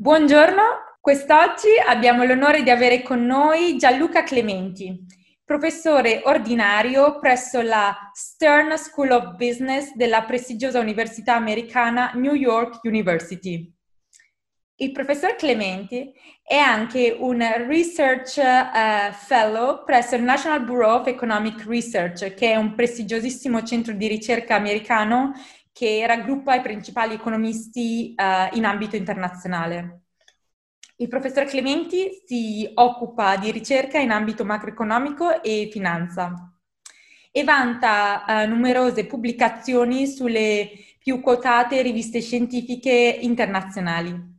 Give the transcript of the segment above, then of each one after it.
Buongiorno, quest'oggi abbiamo l'onore di avere con noi Gianluca Clementi, professore ordinario presso la Stern School of Business della prestigiosa università americana New York University. Il professor Clementi è anche un Research uh, Fellow presso il National Bureau of Economic Research, che è un prestigiosissimo centro di ricerca americano che raggruppa i principali economisti uh, in ambito internazionale. Il professor Clementi si occupa di ricerca in ambito macroeconomico e finanza e vanta uh, numerose pubblicazioni sulle più quotate riviste scientifiche internazionali.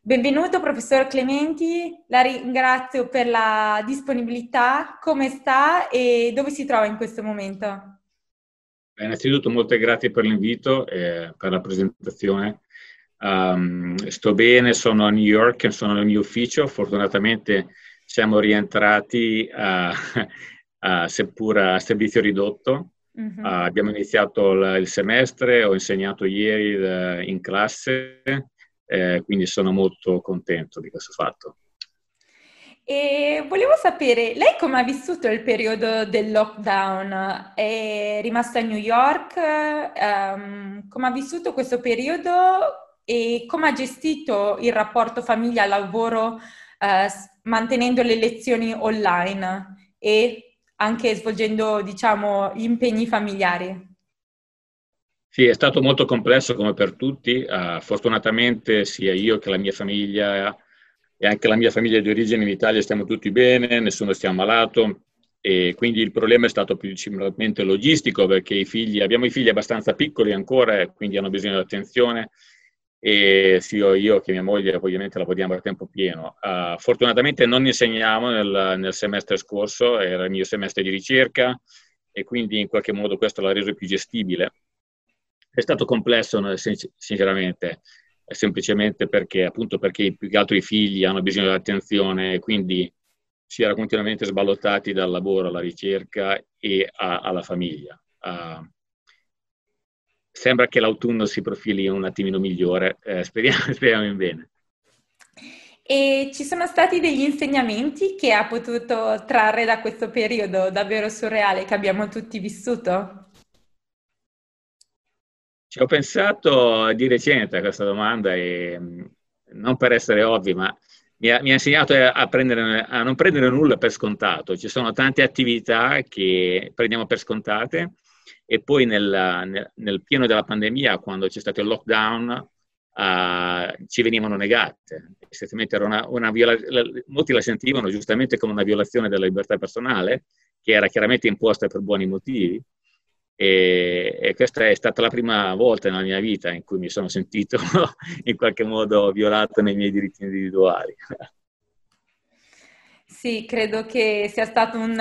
Benvenuto professor Clementi, la ringrazio per la disponibilità, come sta e dove si trova in questo momento? Innanzitutto molte grazie per l'invito e per la presentazione. Um, sto bene, sono a New York, sono nel mio ufficio, fortunatamente siamo rientrati a, a seppur a servizio ridotto. Uh-huh. Uh, abbiamo iniziato l- il semestre, ho insegnato ieri uh, in classe, eh, quindi sono molto contento di questo fatto. E volevo sapere, lei come ha vissuto il periodo del lockdown? È rimasta a New York? Um, come ha vissuto questo periodo e come ha gestito il rapporto famiglia-lavoro uh, mantenendo le lezioni online e anche svolgendo, diciamo, gli impegni familiari? Sì, è stato molto complesso come per tutti. Uh, fortunatamente sia io che la mia famiglia e anche la mia famiglia di origine in Italia stiamo tutti bene, nessuno si è ammalato e quindi il problema è stato principalmente logistico perché i figli, abbiamo i figli abbastanza piccoli ancora e quindi hanno bisogno di attenzione e sia io che mia moglie ovviamente lavoriamo a tempo pieno. Uh, fortunatamente non insegniamo nel, nel, semestre scorso, era il mio semestre di ricerca e quindi in qualche modo questo l'ha reso più gestibile. È stato complesso sinceramente, semplicemente perché, appunto, perché più che altro i figli hanno bisogno di attenzione e quindi si era continuamente sballottati dal lavoro alla ricerca e a, alla famiglia. Uh, sembra che l'autunno si profili un attimino migliore, eh, speriamo, speriamo in bene. E ci sono stati degli insegnamenti che ha potuto trarre da questo periodo davvero surreale che abbiamo tutti vissuto? Ci ho pensato di recente a questa domanda e mm, non per essere ovvi, ma mi ha, mi ha insegnato a, prendere, a, non prendere nulla per scontato. Ci sono tante attività che prendiamo per scontate e poi nel, nel, nel pieno della pandemia, quando c'è stato il lockdown, uh, ci venivano negate. Una, una viola- molti la sentivano giustamente come una violazione della libertà personale, che era chiaramente imposta per buoni motivi e, e, questa è stata la prima volta nella mia vita in cui mi sono sentito in qualche modo violato nei miei diritti individuali. Sì, credo che sia stato un,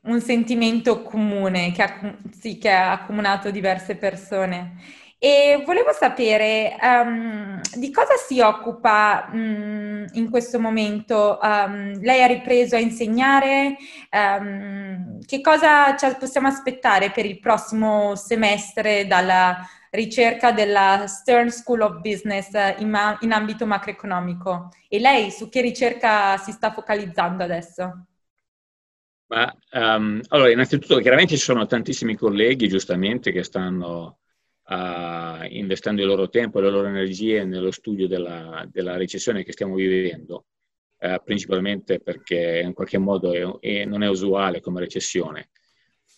un sentimento comune che ha, sì, che ha accomunato diverse persone. E volevo sapere um, di cosa si occupa um, in questo momento. Um, lei ha ripreso a insegnare, che cosa ci possiamo aspettare per il prossimo semestre dalla ricerca della Stern School of Business in, ma- in ambito macroeconomico? E lei su che ricerca si sta focalizzando adesso? Ma, allora, innanzitutto, chiaramente ci sono tantissimi colleghi, giustamente, che stanno uh, investendo il loro tempo e le loro energie nello studio della, della recessione che stiamo vivendo, uh, principalmente perché in qualche modo è, è, non è usuale come recessione.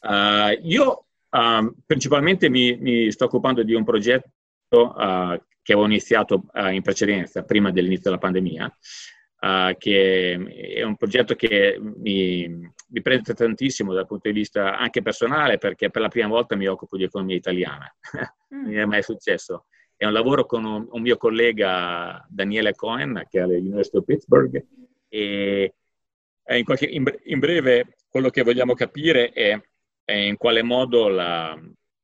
Uh, io um, principalmente mi, mi, sto occupando di un progetto che avevo iniziato in precedenza, prima dell'inizio della pandemia, che è un progetto che mi, mi, prende tantissimo dal punto di vista anche personale perché per la prima volta mi occupo di economia italiana, mm. non è mai successo. È un lavoro con un, un, mio collega Daniele Cohen che è all'University of Pittsburgh e in, qualche, in, in, breve quello che vogliamo capire è, è in quale modo la,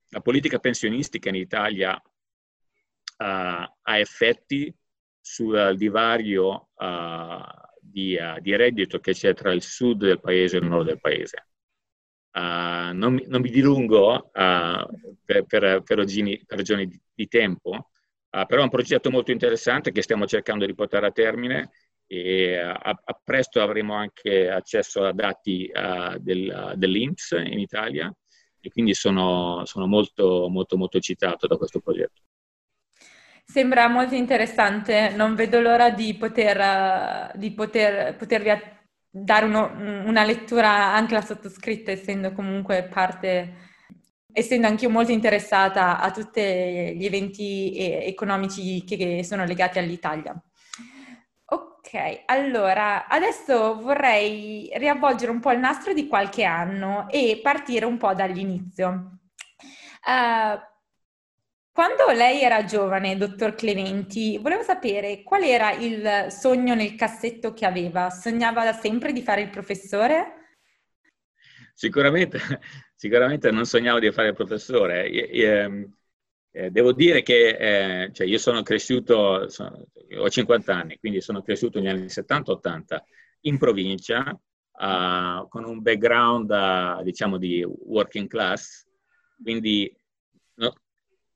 la, politica pensionistica in Italia uh, ha effetti sul divario uh, di, uh, di, reddito che c'è tra il sud del paese e il nord del paese. Uh, non, non, mi dilungo per, per, per, ragioni, per, ragioni, di, di tempo, però è un progetto molto interessante che stiamo cercando di portare a termine e a, a presto avremo anche accesso a dati del, dell'Inps in Italia e quindi sono, sono molto, molto, molto eccitato da questo progetto. Sembra molto interessante, non vedo l'ora di poter, di poter potervi dare uno, una lettura anche la sottoscritta, essendo comunque parte essendo anch'io molto interessata a tutti gli eventi economici che sono legati all'Italia. Ok, allora adesso vorrei riavvolgere un po' il nastro di qualche anno e partire un po' dall'inizio. Uh, quando lei era giovane, dottor Clementi, volevo sapere qual era il sogno nel cassetto che aveva. Sognava da sempre di fare il professore? Sicuramente, sicuramente non sognavo di fare il professore. Eh, eh, devo dire che eh, cioè io sono cresciuto, ho 50 anni, quindi sono cresciuto negli anni 70-80 in provincia con un background, diciamo, di working class, quindi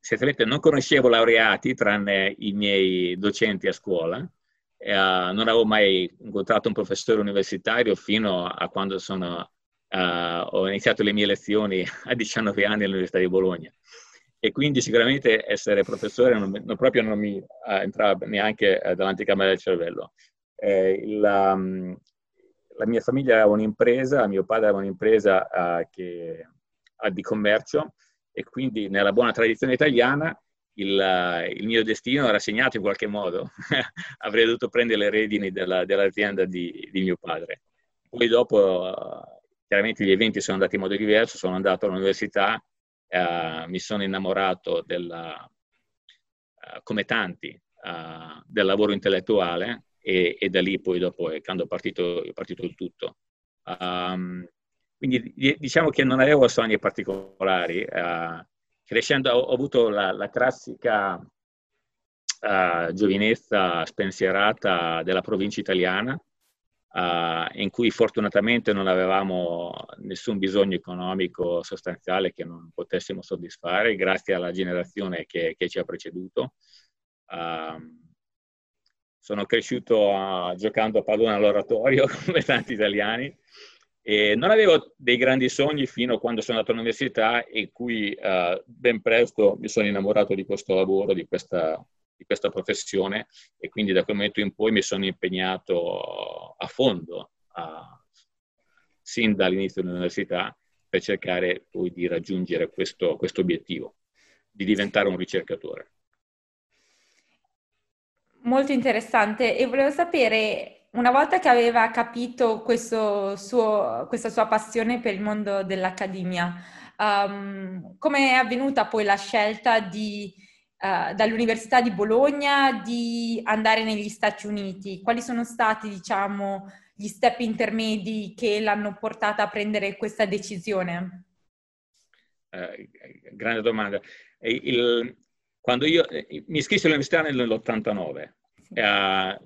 essenzialmente non conoscevo laureati tranne i miei docenti a scuola, uh, non avevo mai incontrato un professore universitario fino a quando sono Uh, ho iniziato le mie lezioni a 19 anni all'Università di Bologna e quindi sicuramente essere professore non, non proprio non mi uh, entrava neanche uh, davanti camera del cervello. Eh, la, um, la, mia famiglia aveva un'impresa, mio padre aveva un'impresa che, di commercio e quindi nella buona tradizione italiana il, il, mio destino era segnato in qualche modo. Avrei dovuto prendere le redini della, dell'azienda di, di, mio padre. Poi dopo chiaramente gli eventi sono andati in modo diverso, sono andato all'università, eh, mi sono innamorato della, eh, come tanti, eh, del lavoro intellettuale e, e, da lì poi dopo quando è partito, è partito il tutto. Um, quindi diciamo che non avevo sogni particolari. Uh, crescendo ho, avuto la, la classica uh, giovinezza spensierata della provincia italiana, uh, in cui fortunatamente non avevamo nessun bisogno economico sostanziale che non potessimo soddisfare, grazie alla generazione che, che ci ha preceduto. Uh, sono cresciuto uh, giocando a pallone all'oratorio come tanti italiani e non avevo dei grandi sogni fino a quando sono andato all'università in cui uh, ben presto mi sono innamorato di questo lavoro, di questa, di questa professione e quindi da quel momento in poi mi sono impegnato a fondo, a, sin dall'inizio dell'università, per cercare poi di raggiungere questo, questo obiettivo, di diventare un ricercatore. Molto interessante e volevo sapere, una volta che aveva capito suo, questa sua passione per il mondo dell'accademia, um, come è avvenuta poi la scelta di uh, dall'Università di Bologna di andare negli Stati Uniti? Quali sono stati, diciamo, gli step intermedi che l'hanno portata a prendere questa decisione? Eh, grande domanda. Il, quando io eh, mi iscrissi all'università nell'89, sì. eh,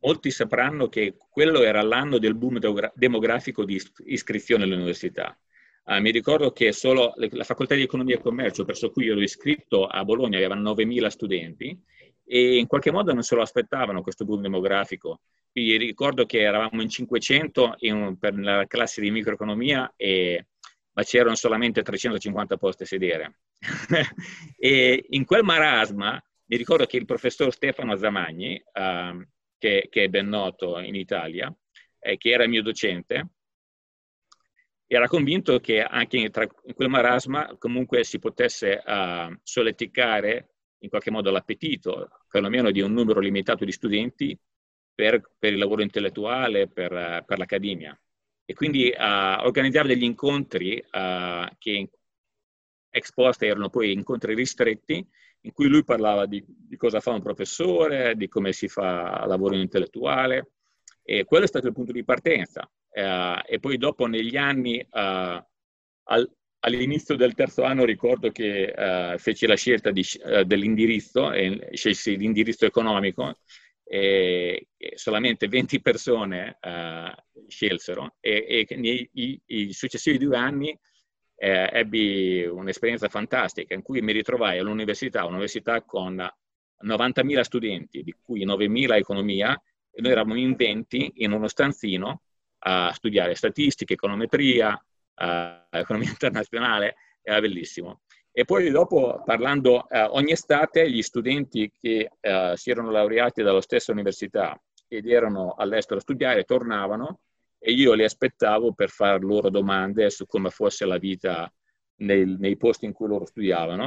molti sapranno che quello era l'anno del boom demografico di iscrizione all'università. Uh, mi ricordo che solo la facoltà di economia e commercio, presso cui ero iscritto a Bologna, aveva 9.000 studenti e in qualche modo non se lo aspettavano questo boom demografico. Quindi ricordo che eravamo in 500 in, per la classe di microeconomia, e, ma c'erano solamente 350 posti a sedere. e in quel marasma mi ricordo che il professor Stefano Zamagni, uh, che, che, è ben noto in Italia, eh, che era il mio docente, era convinto che anche in, tra, in quel marasma comunque si potesse uh, solleticare in qualche modo l'appetito, perlomeno di un numero limitato di studenti per, per il lavoro intellettuale, per, uh, per l'accademia. E quindi uh, organizzare degli incontri uh, che ex post erano poi incontri ristretti, in cui lui parlava di, di cosa fa un professore, di come si fa lavoro intellettuale, e quello è stato il punto di partenza. Uh, e poi dopo negli anni, uh, al, all'inizio del terzo anno ricordo che uh, feci la scelta di, dell'indirizzo, e scelsi l'indirizzo economico, e, solamente 20 persone scelsero e, e nei i, i successivi due anni eh, ebbi un'esperienza fantastica in cui mi ritrovai all'università, un'università con 90.000 studenti, di cui 9.000 economia, e noi eravamo in 20 in uno stanzino a studiare statistica, econometria, uh, economia internazionale, era bellissimo. E poi dopo, parlando uh, ogni estate, gli studenti che uh, si erano laureati dalla stessa università ed erano all'estero a studiare tornavano e io li aspettavo per fare loro domande su come fosse la vita nei, nei posti in cui loro studiavano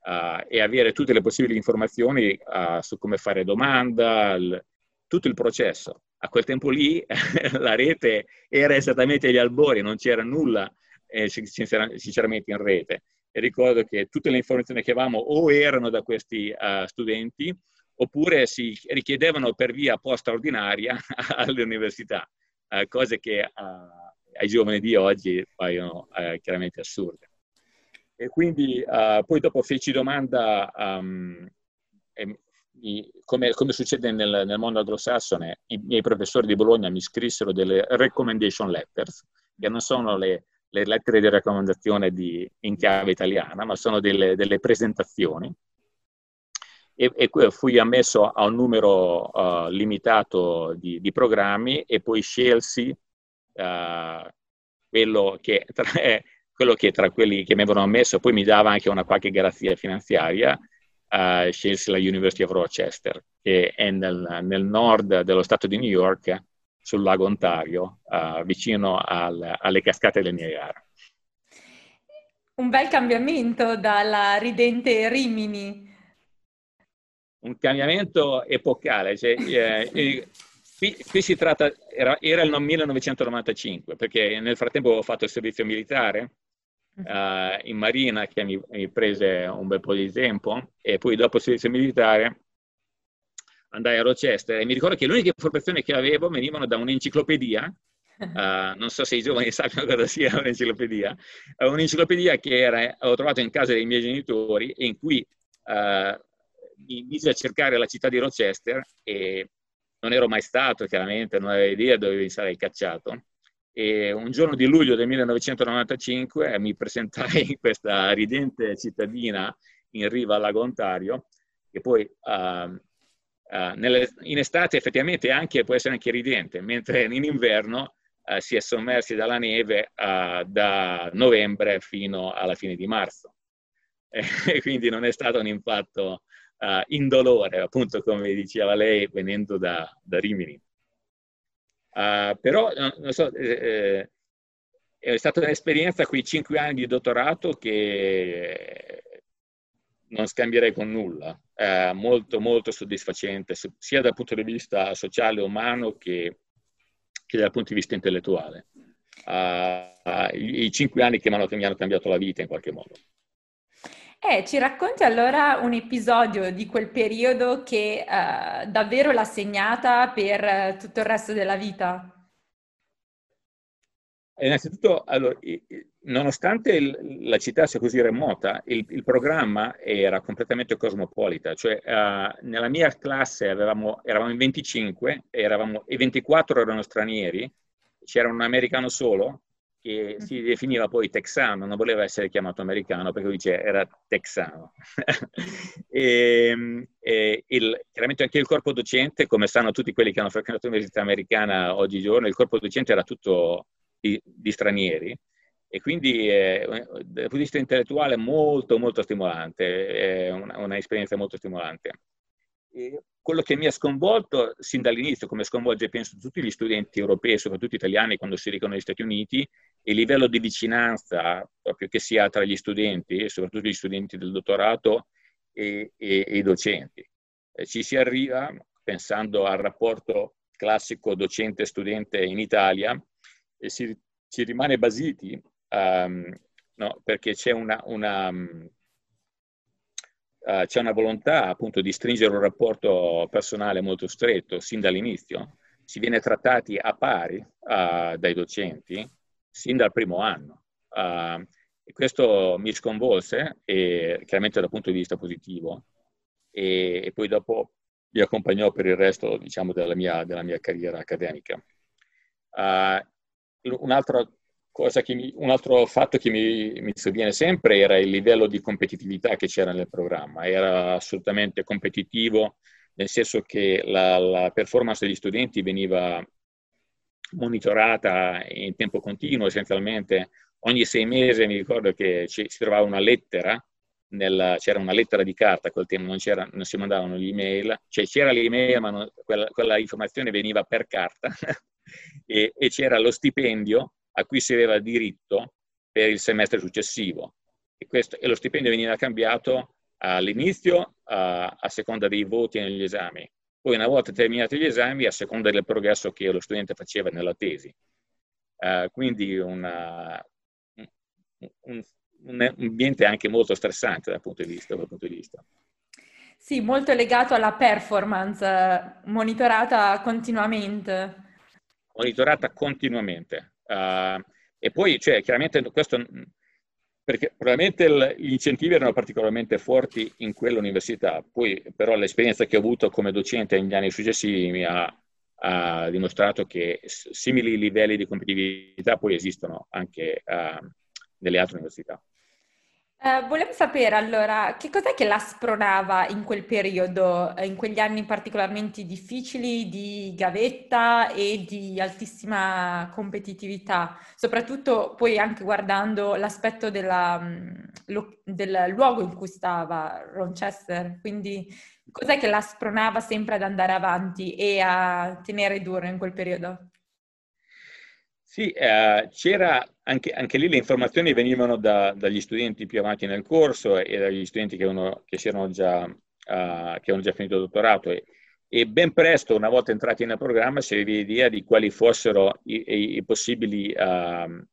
uh, e avere tutte le possibili informazioni uh, su come fare domanda, il, tutto il processo. A quel tempo lì la rete era esattamente agli albori, non c'era nulla eh, sinceramente in rete. E ricordo che tutte le informazioni che avevamo o erano da questi uh, studenti oppure si richiedevano per via posta ordinaria alle università, uh, cose che uh, ai giovani di oggi paiono chiaramente assurde. E quindi uh, poi dopo feci domanda, um, e, i, come, come, succede nel, nel, mondo anglosassone, i miei professori di Bologna mi scrissero delle recommendation letters, che non sono le, le lettere di raccomandazione di, in chiave italiana, ma sono delle, delle presentazioni. E, e, fui ammesso a un numero uh, limitato di, di, programmi e poi scelsi uh, quello che tra, quello che tra quelli che mi avevano ammesso poi mi dava anche una qualche garanzia finanziaria, uh, scelsi la University of Rochester, che è nel, nel, nord dello stato di New York, sul lago Ontario, vicino al, alle cascate del Niagara. Un bel cambiamento dalla ridente Rimini. Un cambiamento epocale. Cioè, eh, qui, qui, si tratta, era, era il 1995, perché nel frattempo avevo fatto il servizio militare uh, in marina che mi, mi, prese un bel po' di tempo e poi dopo il servizio militare andai a Rochester e mi ricordo che le uniche informazioni che avevo venivano da un'enciclopedia Uh, non so se i giovani sappiano cosa sia un'enciclopedia, uh, un'enciclopedia che era, avevo trovato in casa dei miei genitori e in cui uh, mi mise a cercare la città di Rochester e non ero mai stato, chiaramente, non avevo idea dove mi sarei cacciato. E un giorno di luglio del 1995 mi presentai in questa ridente cittadina in riva al lago Ontario, che poi uh, uh, nelle, in estate effettivamente anche, può essere anche ridente, mentre in inverno uh, si è sommersi dalla neve da novembre fino alla fine di marzo. E quindi non è stato un impatto indolore, appunto come diceva lei, venendo da, da Rimini. Uh, però, non so, eh, eh, è stata un'esperienza, quei cinque anni di dottorato che non scambierei con nulla. Eh, molto, molto soddisfacente, sia dal punto di vista sociale e umano che, che dal punto di vista intellettuale. Uh, i, i, cinque anni che mi hanno, mi hanno cambiato la vita in qualche modo. Eh, ci racconti allora un episodio di quel periodo che uh, davvero l'ha segnata per uh, tutto il resto della vita? Innanzitutto, allora, nonostante il, la città sia così remota, il, il, programma era completamente cosmopolita, cioè uh, nella mia classe avevamo, eravamo in 25 eravamo, e 24 erano stranieri, c'era un americano solo che si definiva poi texano, non voleva essere chiamato americano perché dice era texano. e, e il, chiaramente anche il corpo docente, come sanno tutti quelli che hanno frequentato l'università americana oggigiorno, il corpo docente era tutto di, di stranieri e quindi eh, dal punto di vista intellettuale molto molto stimolante, è una, una esperienza molto stimolante. E quello che mi ha sconvolto sin dall'inizio, come sconvolge penso tutti gli studenti europei, soprattutto italiani, quando si recano negli Stati Uniti, il livello di vicinanza proprio che si ha tra gli studenti, soprattutto gli studenti del dottorato e, e, e i docenti. Eh, ci si arriva, pensando al rapporto classico docente-studente in Italia, e si, si rimane basiti um, no, perché c'è una, una uh, c'è una volontà appunto di stringere un rapporto personale molto stretto sin dall'inizio, si viene trattati a pari uh, dai docenti sin dal primo anno. Uh, questo mi sconvolse, e, chiaramente dal punto di vista positivo, e, e, poi dopo mi accompagnò per il resto diciamo, della, mia, della mia carriera accademica. Uh, un altro mi, un altro fatto che mi, mi sovviene sempre era il livello di competitività che c'era nel programma. Era assolutamente competitivo, nel senso che la, la performance degli studenti veniva monitorata in tempo continuo, essenzialmente ogni sei mesi mi ricordo che ci, si trovava una lettera, nella, c'era una lettera di carta quel tempo, non, non si mandavano gli email, cioè c'era l'email ma non, quella, quella, informazione veniva per carta e, e c'era lo stipendio a cui si aveva diritto per il semestre successivo. E, questo, e lo stipendio veniva cambiato all'inizio a, a, seconda dei voti negli esami, poi una volta terminati gli esami a seconda del progresso che lo studente faceva nella tesi. Uh, quindi una, un, un, ambiente anche molto stressante dal punto di vista. Dal punto di vista. Sì, molto legato alla performance, monitorata continuamente. Monitorata continuamente. Uh, e poi, cioè, chiaramente questo, perché probabilmente il, gli incentivi erano particolarmente forti in quell'università, poi però l'esperienza che ho avuto come docente negli anni successivi mi ha, ha dimostrato che simili livelli di competitività poi esistono anche uh, nelle altre università. Eh, volevo sapere allora, che cos'è che la spronava in quel periodo, eh, in quegli anni particolarmente difficili di gavetta e di altissima competitività, soprattutto poi anche guardando l'aspetto della, mm, lo, del luogo in cui stava Rochester, quindi cos'è che la spronava sempre ad andare avanti e a tenere duro in quel periodo? Sì, eh, c'era anche, anche, lì le informazioni venivano da, dagli studenti più avanti nel corso e dagli studenti che, uno, che, già, uh, che avevano già finito il dottorato e, e, ben presto, una volta entrati nel programma, si aveva idea di quali fossero i, i, i possibili uh,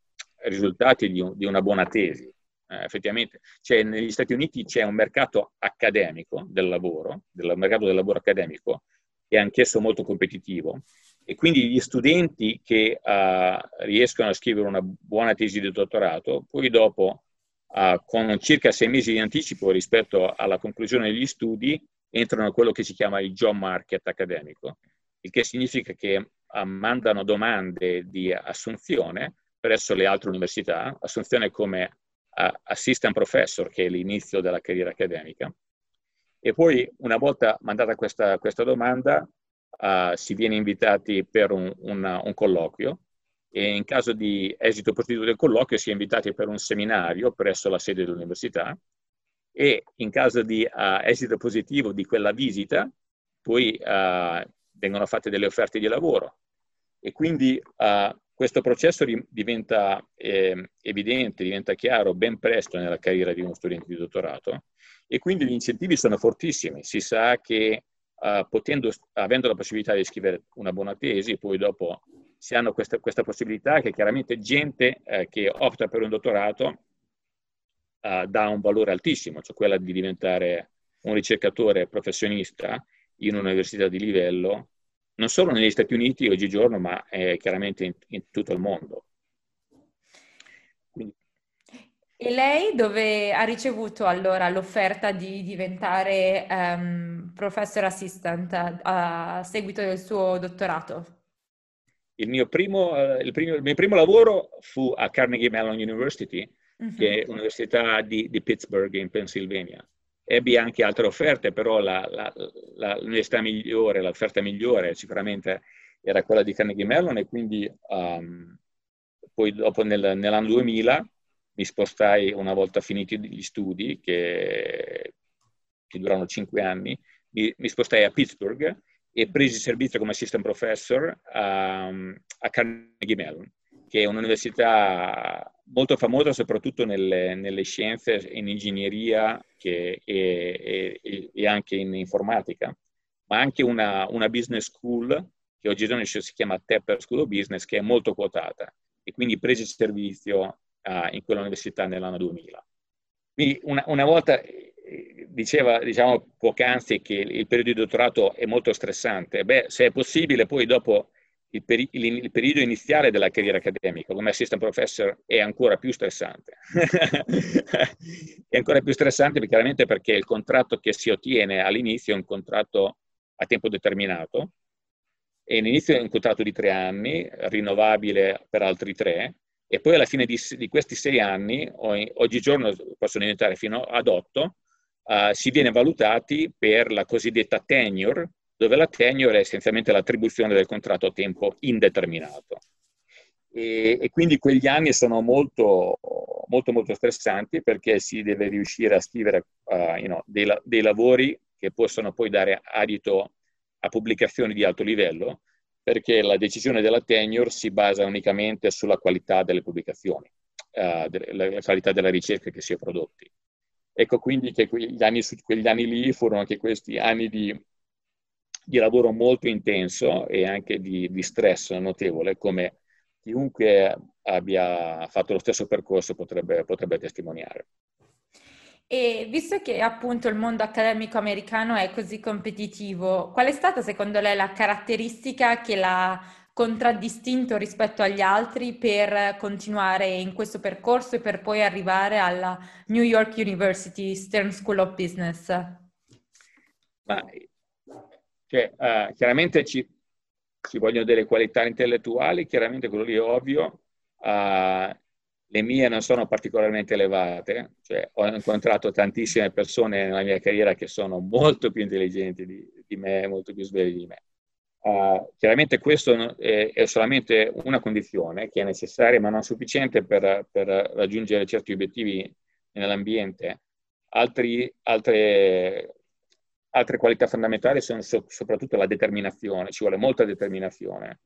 risultati di, di, una buona tesi. Uh, effettivamente, cioè, negli Stati Uniti c'è un mercato accademico del lavoro, del mercato del lavoro accademico, che è anch'esso molto competitivo e quindi gli studenti che uh, riescono a scrivere una buona tesi di dottorato, poi dopo, uh, con circa sei mesi di anticipo rispetto alla conclusione degli studi, entrano in quello che si chiama il job market accademico, il che significa che uh, mandano domande di assunzione presso le altre università, assunzione come assistant professor, che è l'inizio della carriera accademica. E poi, una volta mandata questa, questa domanda, uh, si viene invitati per un, una, un, colloquio e in caso di esito positivo del colloquio si è invitati per un seminario presso la sede dell'università e in caso di uh, esito positivo di quella visita poi uh, vengono fatte delle offerte di lavoro e quindi questo processo diventa eh, evidente, diventa chiaro ben presto nella carriera di uno studente di dottorato e quindi gli incentivi sono fortissimi. Si sa che uh, potendo, avendo la possibilità di scrivere una buona tesi, poi dopo si hanno questa, questa possibilità che chiaramente gente eh, che opta per un dottorato uh, dà un valore altissimo, cioè quella di diventare un ricercatore professionista in un'università di livello, non solo negli Stati Uniti oggigiorno, ma eh, chiaramente in, in tutto il mondo. E lei dove ha ricevuto allora l'offerta di diventare um, professor assistant a, a, seguito del suo dottorato? Il mio primo, uh, il primo, il mio primo lavoro fu a Carnegie Mellon University, uh-huh. che è un'università di, di, Pittsburgh in Pennsylvania. Ebbi anche altre offerte, però la, la, la, l'università migliore, l'offerta migliore sicuramente era quella di Carnegie Mellon e quindi um, poi dopo nel, nell'anno 2000 mi spostai una volta finiti gli studi, che, che durano cinque anni, mi, mi, spostai a Pittsburgh e presi servizio come assistant professor a, a Carnegie Mellon, che è un'università molto famosa soprattutto nelle, nelle scienze, in ingegneria che, e, e, e, anche in informatica, ma anche una, una business school che oggigiorno si chiama Tepper School of Business, che è molto quotata. E quindi presi servizio uh, in quell'università nell'anno 2000. Quindi una, una volta eh, diceva, diciamo, poc'anzi che il periodo di dottorato è molto stressante. Beh, se è possibile, poi dopo il, peri- il, periodo iniziale della carriera accademica come assistant professor è ancora più stressante. è ancora più stressante chiaramente perché il contratto che si ottiene all'inizio è un contratto a tempo determinato e all'inizio è un contratto di tre anni, rinnovabile per altri tre, E poi alla fine di, di questi sei anni, oggigiorno possono diventare fino ad otto, uh, si viene valutati per la cosiddetta tenure, dove la tenure è essenzialmente l'attribuzione del contratto a tempo indeterminato. E, e quindi quegli anni sono molto, molto, molto stressanti perché si deve riuscire a scrivere uh, you know, dei, dei lavori che possono poi dare adito a pubblicazioni di alto livello, perché la decisione della tenure si basa unicamente sulla qualità delle pubblicazioni, uh, la qualità della ricerca che si è prodotti. Ecco quindi che quegli anni, quegli anni lì furono anche questi anni di, di lavoro molto intenso e anche di, di, stress notevole, come chiunque abbia fatto lo stesso percorso potrebbe, potrebbe testimoniare. E visto che appunto il mondo accademico americano è così competitivo, qual è stata secondo lei la caratteristica che l'ha contraddistinto rispetto agli altri per continuare in questo percorso e per poi arrivare alla New York University Stern School of Business? Ma, cioè, uh, chiaramente ci, ci, vogliono delle qualità intellettuali, chiaramente quello lì è ovvio. Uh, le mie non sono particolarmente elevate, cioè, ho incontrato tantissime persone nella mia carriera che sono molto più intelligenti di, di me, molto più svegli di me. Uh, chiaramente questo è, è, solamente una condizione che è necessaria ma non sufficiente per, per raggiungere certi obiettivi nell'ambiente. Altri, altre, altre qualità fondamentali sono so, soprattutto la determinazione, ci vuole molta determinazione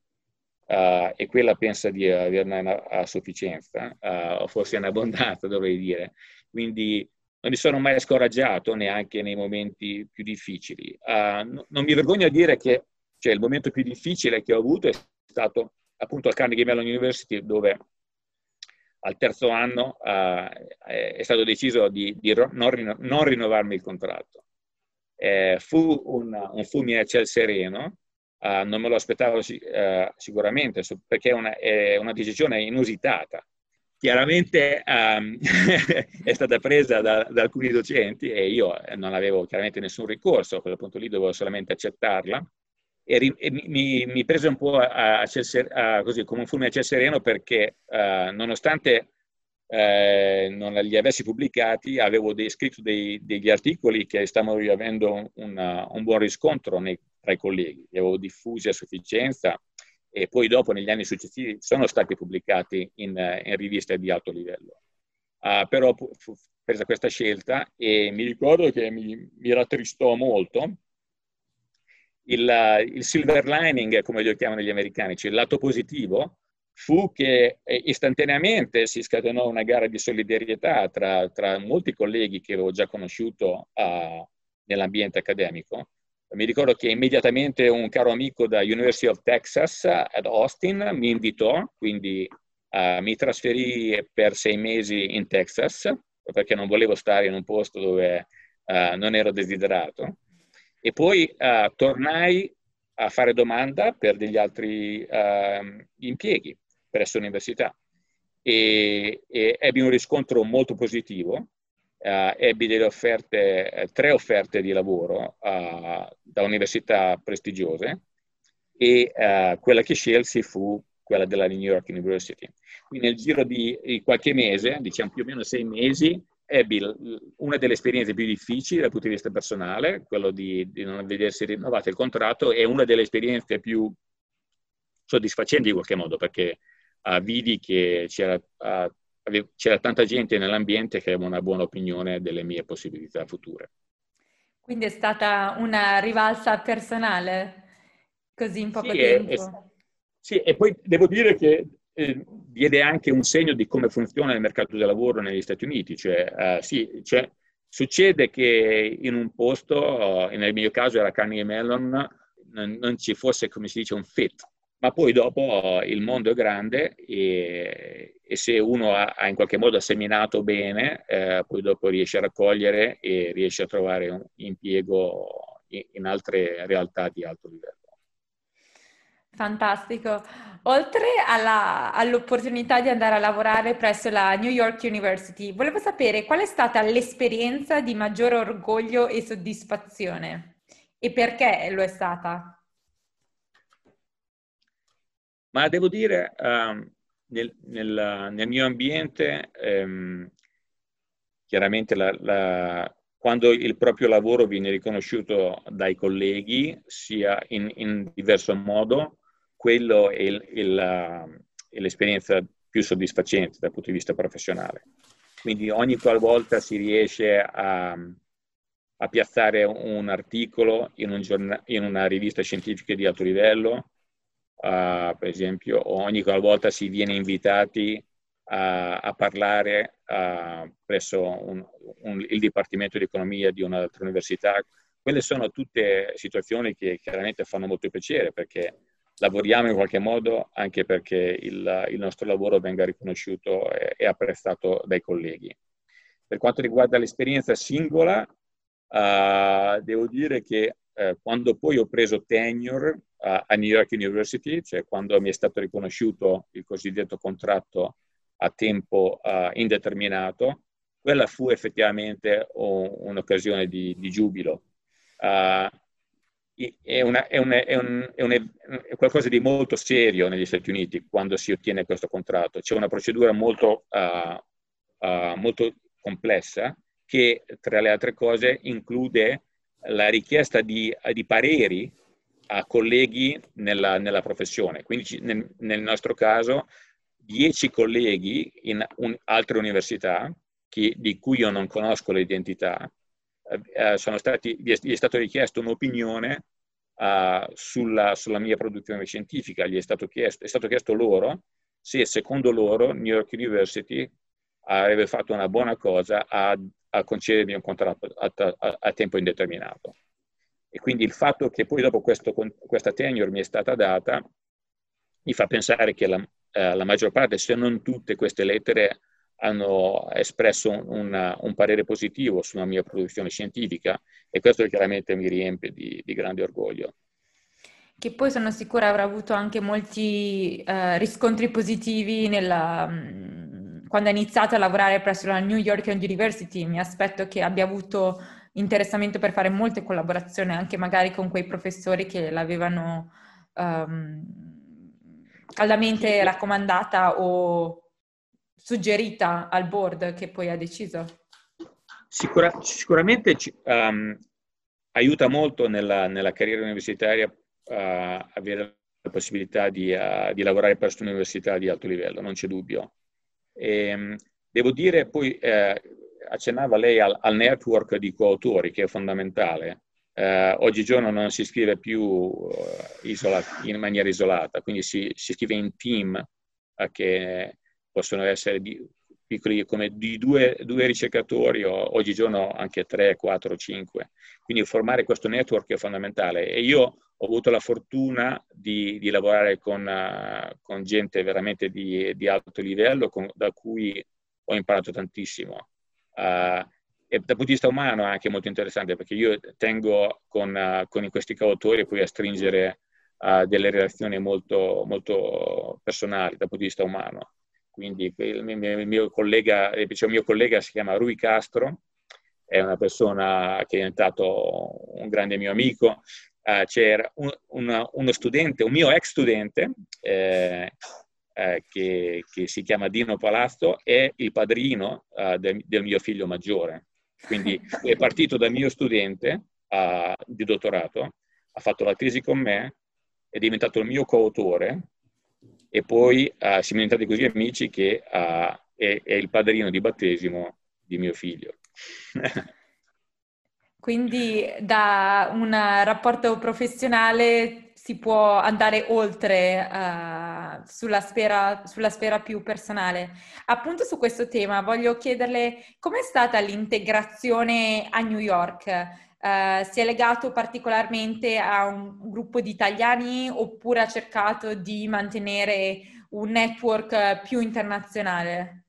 uh, e quella pensa di averne a sufficienza, uh, o forse in abbondanza dovrei dire. Quindi non mi sono mai scoraggiato neanche nei momenti più difficili. Uh, non mi vergogno a dire che cioè, il momento più difficile che ho avuto è stato appunto al Carnegie Mellon University dove al terzo anno è stato deciso di, di non, rinno- non, rinnovarmi il contratto. Eh, fu un, un fulmine a ciel sereno, Uh, non me lo aspettavo uh, sicuramente perché è una, è una, decisione inusitata. Chiaramente um, è stata presa da, da, alcuni docenti e io non avevo chiaramente nessun ricorso, a quel punto lì dovevo solamente accettarla. E, ri, e mi, mi, prese un po' a, a, a, così, come un fulmine a ciel sereno perché uh, nonostante eh, non li avessi pubblicati, avevo dei, scritto dei, degli articoli che stavano avendo un, un buon riscontro nei, tra i colleghi, li avevo diffusi a sufficienza e poi dopo negli anni successivi sono stati pubblicati in, in riviste di alto livello. Uh, però fu presa questa scelta e mi ricordo che mi, mi rattristò molto il, il, silver lining, come lo chiamano gli americani, cioè il lato positivo, fu che eh, istantaneamente si scatenò una gara di solidarietà tra, tra molti colleghi che avevo già conosciuto uh, nell'ambiente accademico mi ricordo che immediatamente un caro amico da University of Texas ad Austin mi invitò, quindi uh, mi trasferì per sei mesi in Texas perché non volevo stare in un posto dove uh, non ero desiderato. E poi uh, tornai a fare domanda per degli altri ehm, impieghi presso l'università e, e ebbi un riscontro molto positivo Uh, ebbi delle offerte, eh, tre offerte di lavoro uh, da università prestigiose e uh, quella che scelsi fu quella della New York University. Quindi nel giro di, qualche mese, diciamo più o meno sei mesi, ebbi una delle esperienze più difficili dal punto di vista personale, quello di, di non vedersi rinnovato il contratto, e una delle esperienze più soddisfacenti in qualche modo, perché vidi che c'era c'era tanta gente nell'ambiente che aveva una buona opinione delle mie possibilità future. Quindi è stata una rivalsa personale così in poco sì, tempo. E, e, sì, e poi devo dire che eh, diede anche un segno di come funziona il mercato del lavoro negli Stati Uniti. Cioè, uh, sì, cioè, succede che in un posto, uh, nel mio caso era Carnegie Mellon, non, non ci fosse, come si dice, un fit ma poi dopo il mondo è grande e, e se uno ha, ha, in qualche modo seminato bene, eh, poi dopo riesce a raccogliere e riesce a trovare un impiego in, in altre realtà di alto livello. Fantastico. Oltre alla, all'opportunità di andare a lavorare presso la New York University, volevo sapere qual è stata l'esperienza di maggior orgoglio e soddisfazione e perché lo è stata? Ma devo dire, um, nel, nel, nel, mio ambiente, ehm, chiaramente la, la, quando il proprio lavoro viene riconosciuto dai colleghi, sia in, in diverso modo, quello è, il, il, è l'esperienza più soddisfacente dal punto di vista professionale. Quindi ogni qualvolta si riesce a, a piazzare un articolo in, un giorn- in, una rivista scientifica di alto livello, uh, per esempio, ogni qualvolta si viene invitati a, a parlare uh, presso un, un, il Dipartimento di Economia di un'altra università. Quelle sono tutte situazioni che chiaramente fanno molto piacere perché lavoriamo in qualche modo anche perché il, il nostro lavoro venga riconosciuto e, e, apprezzato dai colleghi. Per quanto riguarda l'esperienza singola, uh, devo dire che uh, quando poi ho preso tenure a New York University, cioè quando mi è stato riconosciuto il cosiddetto contratto a tempo uh, indeterminato, quella fu effettivamente un'occasione di, di giubilo. Uh, è, una, è, una, è, un, un, è, qualcosa di molto serio negli Stati Uniti quando si ottiene questo contratto. C'è una procedura molto, uh, molto complessa che, tra le altre cose, include la richiesta di, di pareri a colleghi nella, nella professione. Quindi nel, nel nostro caso dieci colleghi in un, altre università, che, di cui io non conosco l'identità, eh, eh gli, è, gli è stato richiesto un'opinione uh, sulla, sulla, mia produzione scientifica, gli è stato, chiesto, è stato chiesto loro se secondo loro New York University avrebbe fatto una buona cosa a, a concedermi un contratto a, a, a, tempo indeterminato. E quindi il fatto che poi dopo questo, questa tenure mi è stata data mi fa pensare che la, eh, la maggior parte, se non tutte queste lettere, hanno espresso un, un, parere positivo sulla mia produzione scientifica e questo chiaramente mi riempie di, di grande orgoglio. Che poi sono sicura avrà avuto anche molti eh, riscontri positivi nella, mm, quando ha iniziato a lavorare presso la New York University. Mi aspetto che abbia avuto interessamento per fare molte collaborazioni anche magari con quei professori che l'avevano um, caldamente raccomandata o suggerita al board che poi ha deciso? Sicura, sicuramente um, aiuta molto nella, nella carriera universitaria uh, avere la possibilità di, uh, di, lavorare presso un'università di alto livello, non c'è dubbio. E, um, devo dire, poi eh, accennava lei al, al, network di coautori, che è fondamentale eh, oggigiorno non si scrive più uh, isola, in maniera isolata, quindi si, si scrive in team eh, che possono essere di, piccoli come di due, due, ricercatori o oggigiorno anche tre, quattro, cinque. Quindi formare questo network è fondamentale e io ho avuto la fortuna di, di lavorare con, uh, con, gente veramente di, di alto livello con, da cui ho imparato tantissimo. Uh, e dal punto di vista umano è anche molto interessante perché io tengo con, uh, con questi coautori poi a stringere uh, delle relazioni molto, molto personali dal punto di vista umano. Quindi il mio, il mio, collega, il mio collega si chiama Rui Castro, è una persona che è diventato un grande mio amico. Uh, c'era un, un, uno studente, un mio ex studente, eh, eh, che, che, si chiama Dino Palazzo, è il padrino uh, del, del, mio figlio maggiore. Quindi è partito dal mio studente uh, di dottorato, ha fatto la tesi con me, è diventato il mio coautore e poi uh, siamo diventati così amici che uh, è, è il padrino di battesimo di mio figlio. Quindi da un rapporto professionale si può andare oltre uh, sulla, sfera, sulla, sfera, più personale. Appunto su questo tema voglio chiederle com'è stata l'integrazione a New York? Uh, si è legato particolarmente a un gruppo di italiani oppure ha cercato di mantenere un network più internazionale?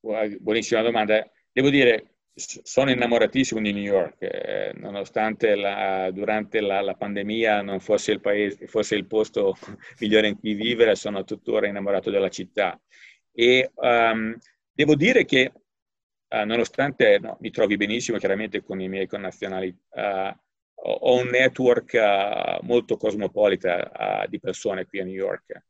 Buonissima domanda. Devo dire, sono innamoratissimo di New York, eh, nonostante la, durante la, la, pandemia non fosse il, paese, fosse il posto migliore in cui vivere, sono tuttora innamorato della città. E um, devo dire che, uh, nonostante no, mi trovi benissimo chiaramente con i miei connazionali, uh, ho un network uh, molto cosmopolita di persone qui a New York.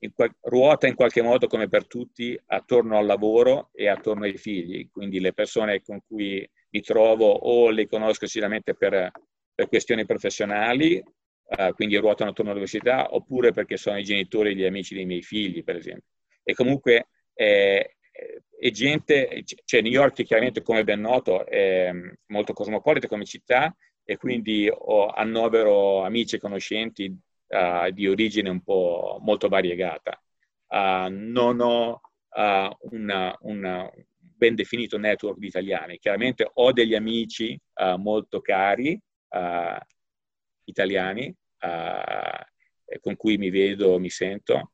In qual- ruota in qualche modo come per tutti attorno al lavoro e attorno ai figli, quindi le persone con cui mi trovo o le conosco sicuramente per, per questioni professionali, uh, quindi ruotano attorno all'università, oppure perché sono i genitori e gli amici dei miei figli, per esempio. E comunque eh, è gente, cioè New York chiaramente come ben noto è molto cosmopolita come città e quindi ho, annovero amici e conoscenti uh, di origine un po' molto variegata. Uh, non ho uh, una, ben definito network di italiani. Chiaramente ho degli amici molto cari italiani con cui mi vedo, mi sento,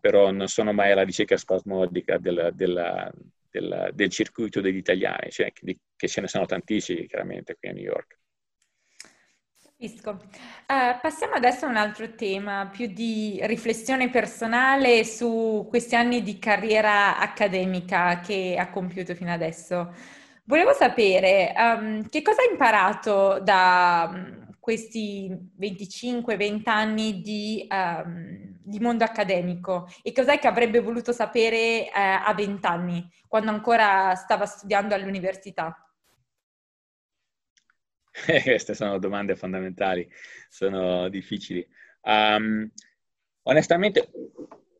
però non sono mai alla ricerca spasmodica del, del, del, del circuito degli italiani, cioè, che ce ne sono tantissimi chiaramente qui a New York. Capisco. Uh, passiamo adesso a un altro tema, più di riflessione personale su questi anni di carriera accademica che ha compiuto fino adesso. Volevo sapere um, che cosa hai imparato da um, questi 25-20 anni di, um, di, mondo accademico e cos'è che avrebbe voluto sapere uh, a 20 anni, quando ancora stava studiando all'università? Queste sono domande fondamentali, sono difficili. Um, onestamente,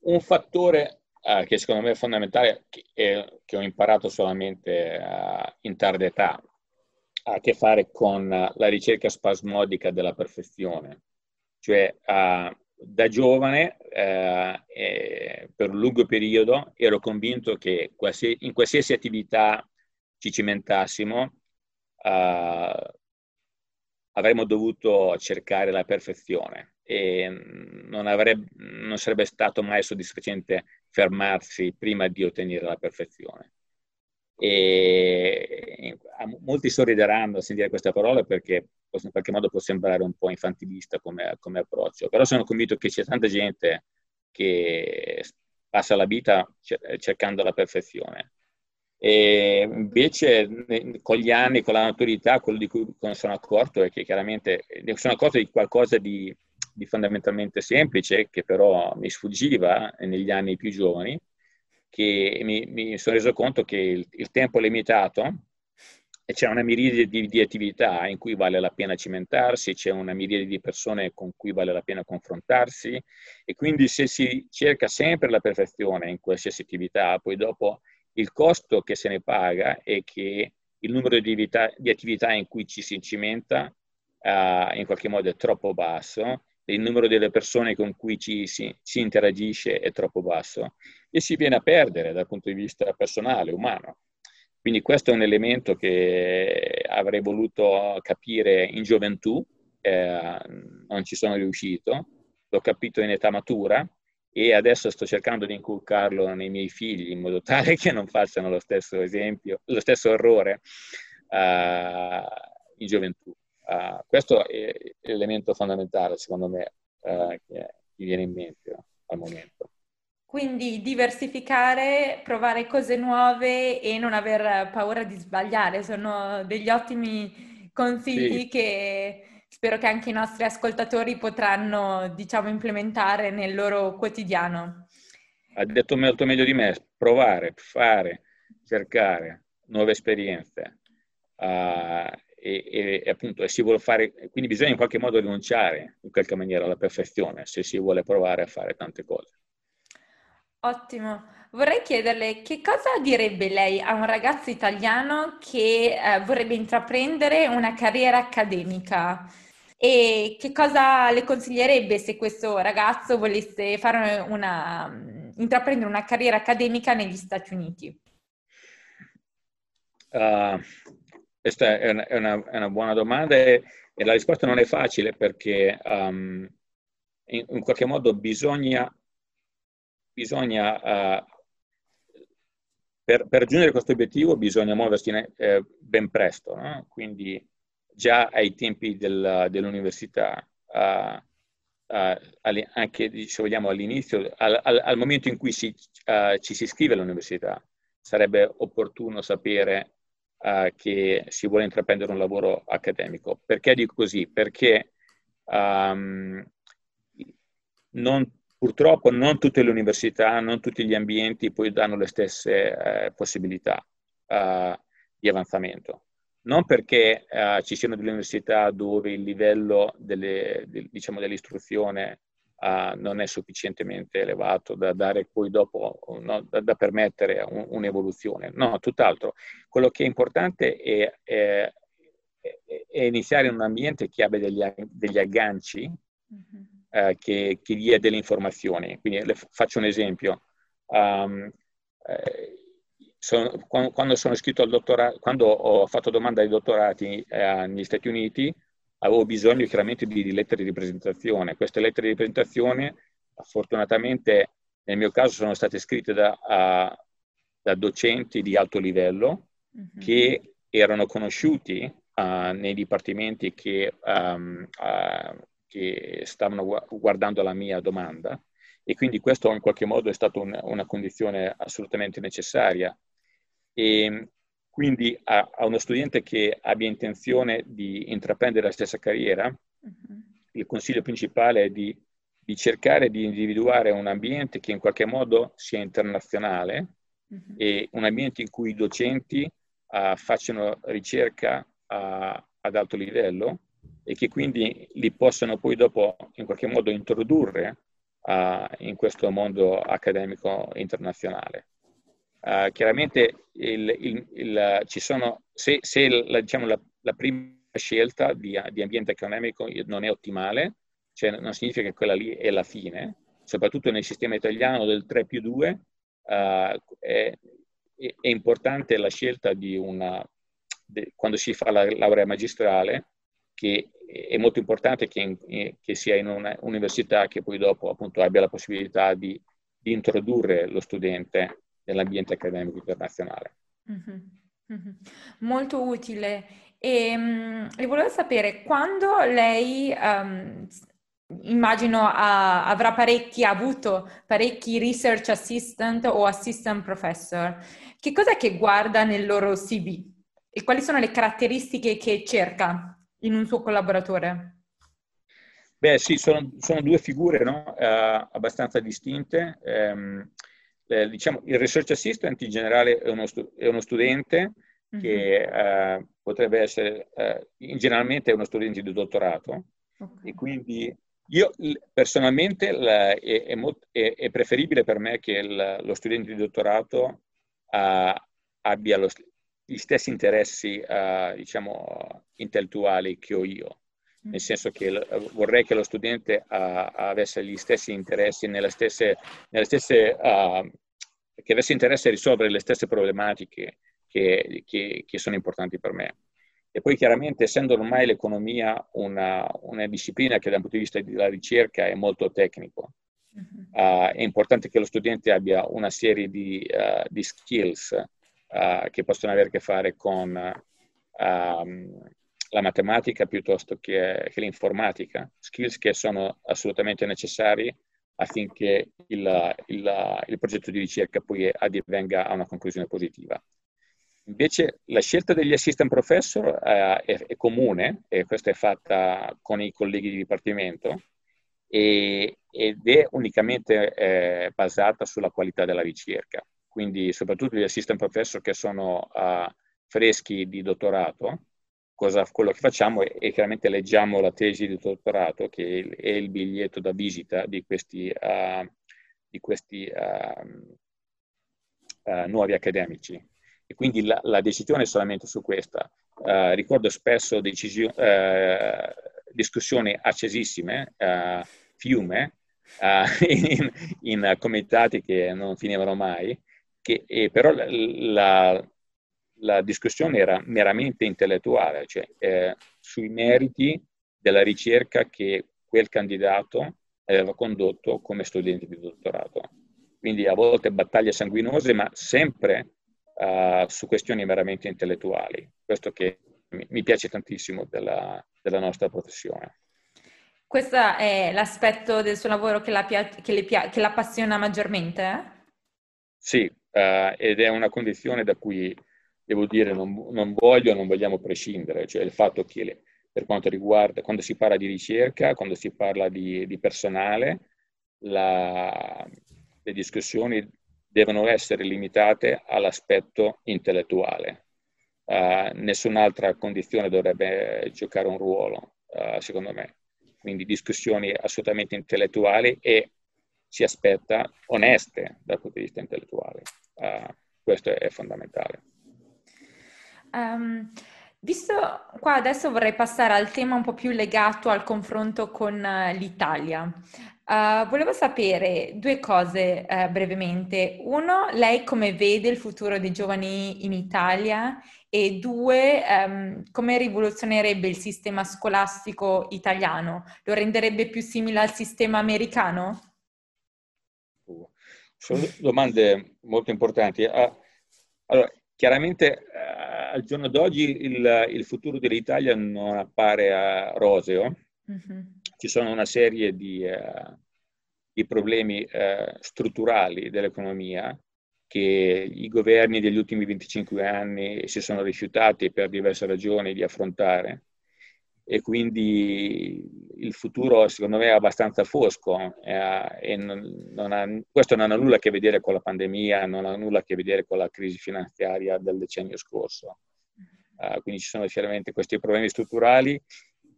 un fattore uh, che secondo me è fondamentale, che, è, che ho imparato solamente uh, in tarda età, ha a che fare con la ricerca spasmodica della perfezione. Cioè, uh, da giovane, eh, per un lungo periodo, ero convinto che qualsiasi, in qualsiasi attività ci cimentassimo, uh, avremmo dovuto cercare la perfezione e non, avrebbe, non sarebbe stato mai soddisfacente fermarsi prima di ottenere la perfezione. E molti sorrideranno a sentire queste parole perché in qualche modo può sembrare un po' infantilista come, come approccio, però sono convinto che c'è tanta gente che passa la vita cercando la perfezione e invece con gli anni, con la maturità, quello di cui sono accorto è che chiaramente mi sono accorto di qualcosa di, di, fondamentalmente semplice che però mi sfuggiva negli anni più giovani, che mi, mi sono reso conto che il, il, tempo è limitato e c'è una miriade di, di, attività in cui vale la pena cimentarsi, c'è una miriade di persone con cui vale la pena confrontarsi e quindi se si cerca sempre la perfezione in qualsiasi attività, poi dopo il costo che se ne paga è che il numero di, vita, di attività in cui ci si cimenta uh, in qualche modo è troppo basso, il numero delle persone con cui ci si, si, interagisce è troppo basso e si viene a perdere dal punto di vista personale, umano. Quindi questo è un elemento che avrei voluto capire in gioventù, eh, non ci sono riuscito, l'ho capito in età matura e adesso sto cercando di inculcarlo nei miei figli in modo tale che non facciano lo stesso esempio, lo stesso errore uh, in gioventù. Uh, questo è l'elemento fondamentale, secondo me, uh, che mi viene in mente no? al momento. Quindi diversificare, provare cose nuove e non aver paura di sbagliare sono degli ottimi consigli sì. che spero che anche i nostri ascoltatori potranno, diciamo, implementare nel loro quotidiano. Ha detto molto meglio di me, provare, fare, cercare nuove esperienze. Uh, e, e, appunto si vuole fare, quindi bisogna in qualche modo rinunciare in qualche maniera alla perfezione se si vuole provare a fare tante cose. Ottimo. Vorrei chiederle che cosa direbbe lei a un ragazzo italiano che eh, vorrebbe intraprendere una carriera accademica e che cosa le consiglierebbe se questo ragazzo volesse una, intraprendere una carriera accademica negli Stati Uniti? Uh, questa è una, è, una, è una, buona domanda e, la risposta non è facile perché um, in, in, qualche modo bisogna, bisogna uh, per, per, raggiungere questo obiettivo bisogna muoversi eh, ben presto, no? quindi già ai tempi del, dell'università, uh, uh, anche se vogliamo all'inizio, al, al, al momento in cui si, uh, ci si iscrive all'università, sarebbe opportuno sapere che si vuole intraprendere un lavoro accademico. Perché dico così? Perché um, non purtroppo non tutte le università, non tutti gli ambienti poi danno le stesse eh, possibilità uh, di avanzamento. Non perché uh, ci siano delle università dove il livello delle, de, diciamo, dell'istruzione uh, non è sufficientemente elevato da dare poi dopo, no, da, da, permettere un, un'evoluzione. No, tutt'altro. Quello che è importante è, è, è iniziare in un ambiente che abbia degli, degli agganci mm-hmm. Uh, che, che, dia delle informazioni. Quindi le, faccio un esempio. Um, eh, sono, quando, sono iscritto al dottorato, quando ho fatto domanda ai dottorati eh, negli Stati Uniti, avevo bisogno chiaramente di, di, lettere di presentazione. Queste lettere di presentazione, fortunatamente, nel mio caso, sono state scritte da, a, da docenti di alto livello mm-hmm. che erano conosciuti uh, nei dipartimenti che, um, uh, che, stavano guardando la mia domanda e quindi questo in qualche modo è stata un, una condizione assolutamente necessaria. E, quindi a, a, uno studente che abbia intenzione di intraprendere la stessa carriera, uh-huh. il consiglio principale è di, di, cercare di individuare un ambiente che in qualche modo sia internazionale uh-huh. e un ambiente in cui i docenti uh, facciano ricerca uh, ad alto livello e che quindi li possano poi dopo in qualche modo introdurre uh, in questo mondo accademico internazionale. Uh, chiaramente il, il, il, ci sono, se, se la, diciamo, la, la, prima scelta di, di, ambiente accademico non è ottimale, cioè non significa che quella lì è la fine, soprattutto nel sistema italiano del 3 più 2, uh, è, è, importante la scelta di una, de, quando si fa la laurea magistrale, che è molto importante che, in, che sia in un'università che poi dopo appunto abbia la possibilità di, di introdurre lo studente nell'ambiente accademico internazionale. Mm-hmm. Mm-hmm. Molto utile. E, um, e, volevo sapere, quando lei, um, immagino, ha, avrà parecchi, ha avuto parecchi research assistant o assistant professor, che cosa è che guarda nel loro CV? E quali sono le caratteristiche che cerca in un suo collaboratore? Beh sì, sono, sono due figure no? uh, abbastanza distinte. Um, eh, diciamo, il research assistant in generale è uno, stu- è uno studente mm-hmm. che eh, potrebbe essere, eh, generalmente è uno studente di dottorato okay. e quindi io personalmente la, è, è, molto, è, è, preferibile per me che il, lo studente di dottorato uh, abbia lo, gli stessi interessi, uh, diciamo, intellettuali che ho io nel senso che vorrei che lo studente uh, avesse gli stessi interessi, nelle stesse, nelle stesse uh, che avesse interesse a risolvere le stesse problematiche che, che, che, sono importanti per me. E poi chiaramente, essendo ormai l'economia una, una disciplina che dal punto di vista della ricerca è molto tecnico, uh-huh. è importante che lo studente abbia una serie di, di skills che possono avere a che fare con um, la matematica piuttosto che, che, l'informatica, skills che sono assolutamente necessari affinché il, il, il progetto di ricerca poi addivenga a una conclusione positiva. Invece la scelta degli assistant professor eh, è, è, comune, e questa è fatta con i colleghi di dipartimento, e, ed è unicamente eh, basata sulla qualità della ricerca. Quindi soprattutto gli assistant professor che sono uh, freschi di dottorato, cosa, quello che facciamo è, è, chiaramente leggiamo la tesi di dottorato, che è il biglietto da visita di questi, uh, di questi uh, nuovi accademici. E quindi la, la, decisione è solamente su questa. ricordo spesso decisi- discussioni accesissime, fiume, in, in, comitati che non finivano mai, che, però la, la discussione era meramente intellettuale, cioè eh, sui meriti della ricerca che quel candidato aveva condotto come studente di dottorato. Quindi a volte battaglie sanguinose, ma sempre uh, su questioni meramente intellettuali. Questo che mi, piace tantissimo della, della, nostra professione. Questo è l'aspetto del suo lavoro che la, che le, che l'appassiona maggiormente? Eh? Sì, uh, ed è una condizione da cui devo dire, non, non voglio, non vogliamo prescindere, cioè il fatto che le, per quanto riguarda, quando si parla di ricerca, quando si parla di, di personale, la, le discussioni devono essere limitate all'aspetto intellettuale. Uh, nessun'altra condizione dovrebbe giocare un ruolo, uh, secondo me. Quindi discussioni assolutamente intellettuali e si aspetta oneste dal punto di vista intellettuale. Uh, questo è fondamentale. Um, visto qua adesso vorrei passare al tema un po' più legato al confronto con l'Italia. Uh, volevo sapere due cose uh, brevemente. Uno, lei come vede il futuro dei giovani in Italia e due, um, come rivoluzionerebbe il sistema scolastico italiano? Lo renderebbe più simile al sistema americano? Sono domande molto importanti. Uh, allora, chiaramente al giorno d'oggi il, il, futuro dell'Italia non appare roseo. Mm-hmm ci sono una serie di, uh, di problemi uh, strutturali dell'economia che i governi degli ultimi 25 anni si sono rifiutati per diverse ragioni di affrontare e quindi il futuro secondo me è abbastanza fosco eh, e non, ha, questo non ha nulla a che vedere con la pandemia, non ha nulla a che vedere con la crisi finanziaria del decennio scorso. Uh, quindi ci sono chiaramente questi problemi strutturali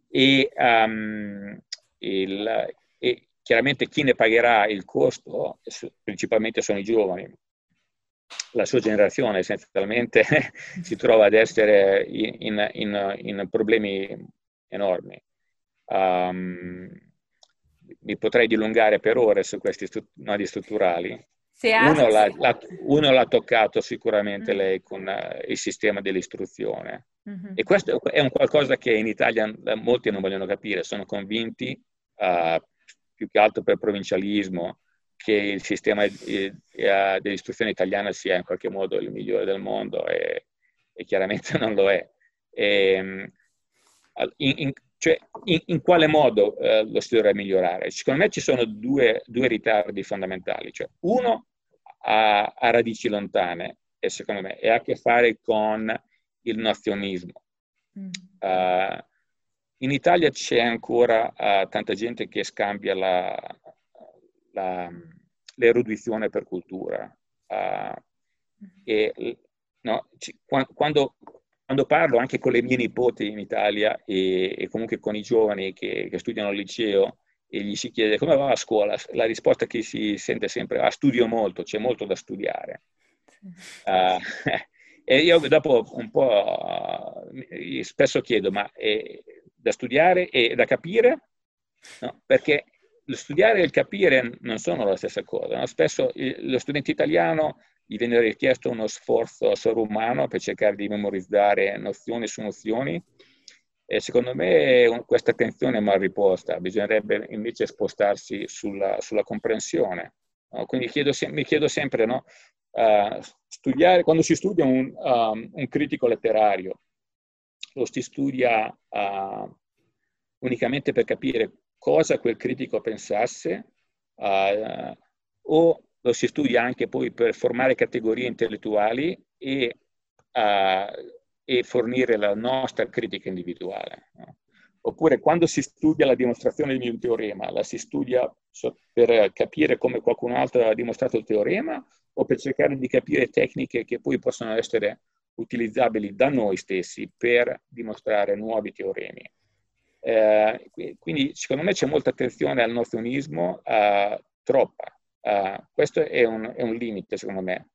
e um, il, e chiaramente chi ne pagherà il costo principalmente sono i giovani. La sua generazione essenzialmente si trova ad essere in, in, in problemi enormi. Um, mi potrei dilungare per ore su questi nodi strutturali. Uno l'ha, l'ha, uno l'ha, toccato sicuramente mm. lei con uh, il sistema dell'istruzione. Mm-hmm. E questo è un qualcosa che in Italia molti non vogliono capire, sono convinti uh, più che altro per provincialismo, che il sistema eh, dell'istruzione italiana sia in qualche modo il migliore del mondo e, e chiaramente non lo è. E, ehm, in, in, cioè, in, in, quale modo eh, lo si dovrebbe migliorare? Secondo me ci sono due, due ritardi fondamentali. Cioè, uno ha, ha, radici lontane e secondo me ha a che fare con il nazionismo. Mm. Uh, in Italia c'è ancora uh, tanta gente che scambia la, la, l'erudizione per cultura. Uh, e, no, ci, quando, quando, parlo anche con le mie nipoti in Italia e, e comunque con i giovani che, che, studiano al liceo e gli si chiede come va a scuola, la risposta che si sente sempre è ah, studio molto, c'è molto da studiare. Uh, e io dopo un po' spesso chiedo, ma eh, da studiare e da capire, no? perché lo studiare e il capire non sono la stessa cosa. No? Spesso lo studente italiano gli viene richiesto uno sforzo sovrumano per cercare di memorizzare nozioni su nozioni e secondo me questa attenzione è mal riposta, bisognerebbe invece spostarsi sulla, sulla comprensione. No? Quindi chiedo, mi chiedo sempre, no? uh, studiare, quando si studia un, um, un critico letterario, lo si studia uh, unicamente per capire cosa quel critico pensasse uh, o lo si studia anche poi per formare categorie intellettuali e, uh, e fornire la nostra critica individuale. No? Oppure quando si studia la dimostrazione di un teorema, la si studia per capire come qualcun altro ha dimostrato il teorema o per cercare di capire tecniche che poi possono essere utilizzabili da noi stessi per dimostrare nuovi teoremi. Eh, quindi secondo me c'è molta attenzione al nozionismo, eh, troppa. Eh, questo è un, è un, limite secondo me.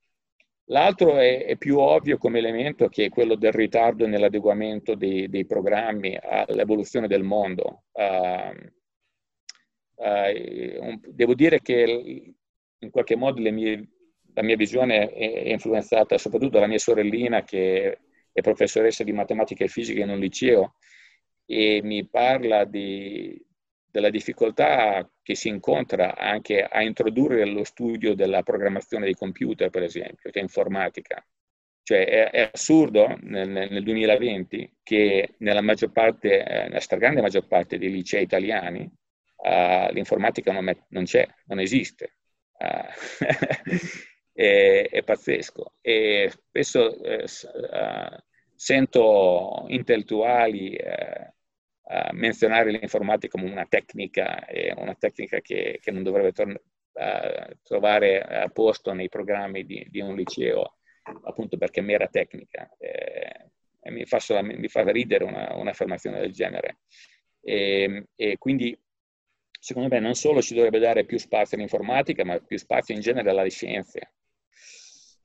L'altro è, è, più ovvio come elemento che è quello del ritardo nell'adeguamento dei, dei programmi all'evoluzione del mondo. Uh, uh, un, devo dire che in qualche modo mie, la mia visione è influenzata soprattutto dalla mia sorellina che è professoressa di matematica e fisica in un liceo e mi parla di, della difficoltà che si incontra anche a introdurre lo studio della programmazione dei computer, per esempio, cioè informatica. Cioè è, è assurdo nel, nel, 2020 che nella maggior parte, eh, nella stragrande maggior parte dei licei italiani uh, l'informatica non, è, non, c'è, non esiste. Uh, è, è, pazzesco. E spesso uh, sento intellettuali menzionare l'informatica come una tecnica, e una tecnica che, che non dovrebbe tor- uh, trovare posto nei programmi di, di, un liceo, appunto perché è mera tecnica. Eh, mi, fa mi fa ridere una, un'affermazione del genere. E, e, quindi, secondo me, non solo ci dovrebbe dare più spazio all'informatica, ma più spazio in genere alle scienze.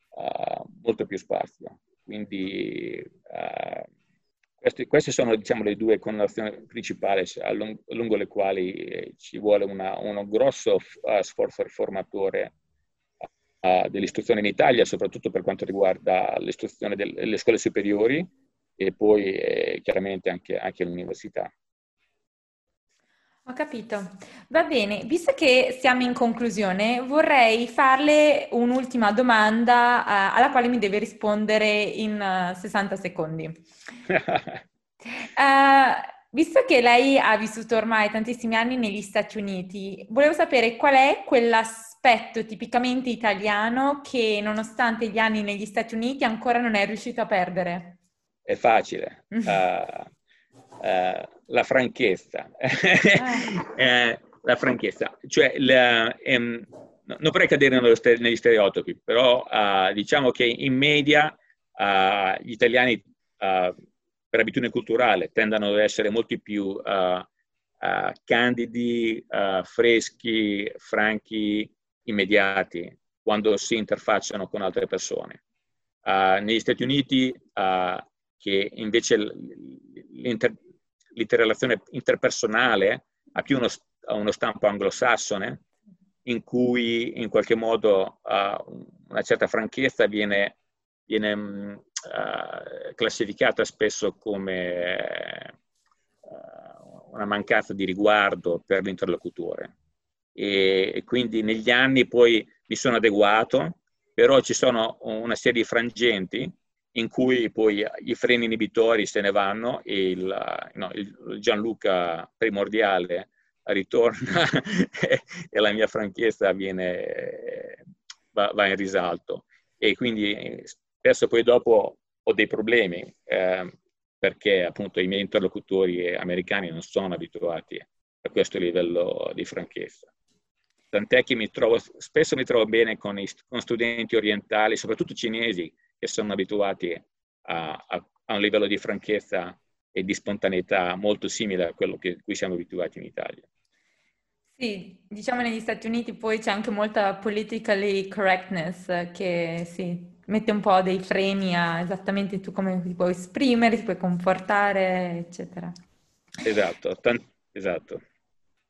Uh, molto più spazio. Quindi uh, queste, queste, sono diciamo, le due connotazioni principali lungo, le quali eh, ci vuole una, uno grosso uh, sforzo riformatore uh, dell'istruzione in Italia, soprattutto per quanto riguarda l'istruzione delle scuole superiori e poi eh, chiaramente anche, anche l'università. Ho capito. Va bene, visto che siamo in conclusione, vorrei farle un'ultima domanda uh, alla quale mi deve rispondere in uh, 60 secondi. uh, visto che lei ha vissuto ormai tantissimi anni negli Stati Uniti, volevo sapere qual è quell'aspetto tipicamente italiano che nonostante gli anni negli Stati Uniti ancora non è riuscito a perdere. È facile. Uh, eh, la franchezza. Ah. eh, la franchezza. Cioè, la, ehm, non vorrei cadere negli stereotipi, però uh, diciamo che in media uh, gli italiani, uh, per abitudine culturale, tendono ad essere molto più candidi, freschi, franchi, immediati quando si interfacciano con altre persone. negli Stati Uniti, che invece l'inter- l'interrelazione interpersonale ha più uno, uno stampo anglosassone, in cui in qualche modo uh, una certa franchezza viene, viene uh, classificata spesso come uh, una mancanza di riguardo per l'interlocutore. E, e, quindi negli anni poi mi sono adeguato, però ci sono una serie di frangenti in cui poi i freni inibitori se ne vanno e il, no, il Gianluca primordiale ritorna e la mia franchezza viene, va, va, in risalto. E quindi spesso poi dopo ho dei problemi eh, perché appunto i miei interlocutori americani non sono abituati a questo livello di franchezza. Tant'è che mi trovo, spesso mi trovo bene con, i, con studenti orientali, soprattutto cinesi, che sono abituati a, a, a, un livello di franchezza e di spontaneità molto simile a quello che cui siamo abituati in Italia. Sì, diciamo negli Stati Uniti poi c'è anche molta politically correctness che sì, mette un po' dei freni a esattamente tu come ti puoi esprimere, ti puoi comportare, eccetera. Esatto, tan- esatto.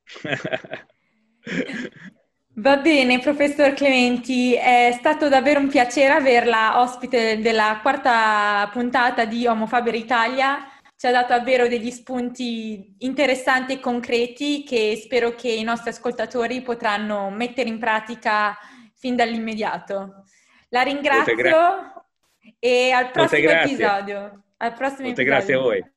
Va bene, professor Clementi, è stato davvero un piacere averla ospite della quarta puntata di Homo Faber Italia. Ci ha dato davvero degli spunti interessanti e concreti che spero che i nostri ascoltatori potranno mettere in pratica fin dall'immediato. La ringrazio gra- e al prossimo episodio. Al prossimo episodio. grazie a voi.